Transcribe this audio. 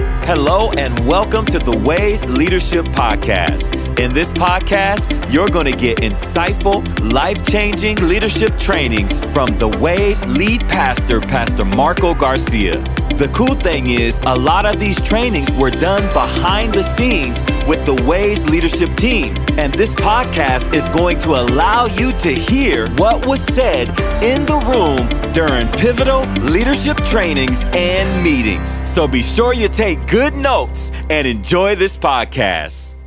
Hello, and welcome to the Ways Leadership Podcast. In this podcast, you're going to get insightful, life changing leadership trainings from the Ways lead pastor, Pastor Marco Garcia. The cool thing is, a lot of these trainings were done behind the scenes with the Ways leadership team. And this podcast is going to allow you to hear what was said in the room during pivotal leadership trainings and meetings. So be sure you take good notes and enjoy this podcast.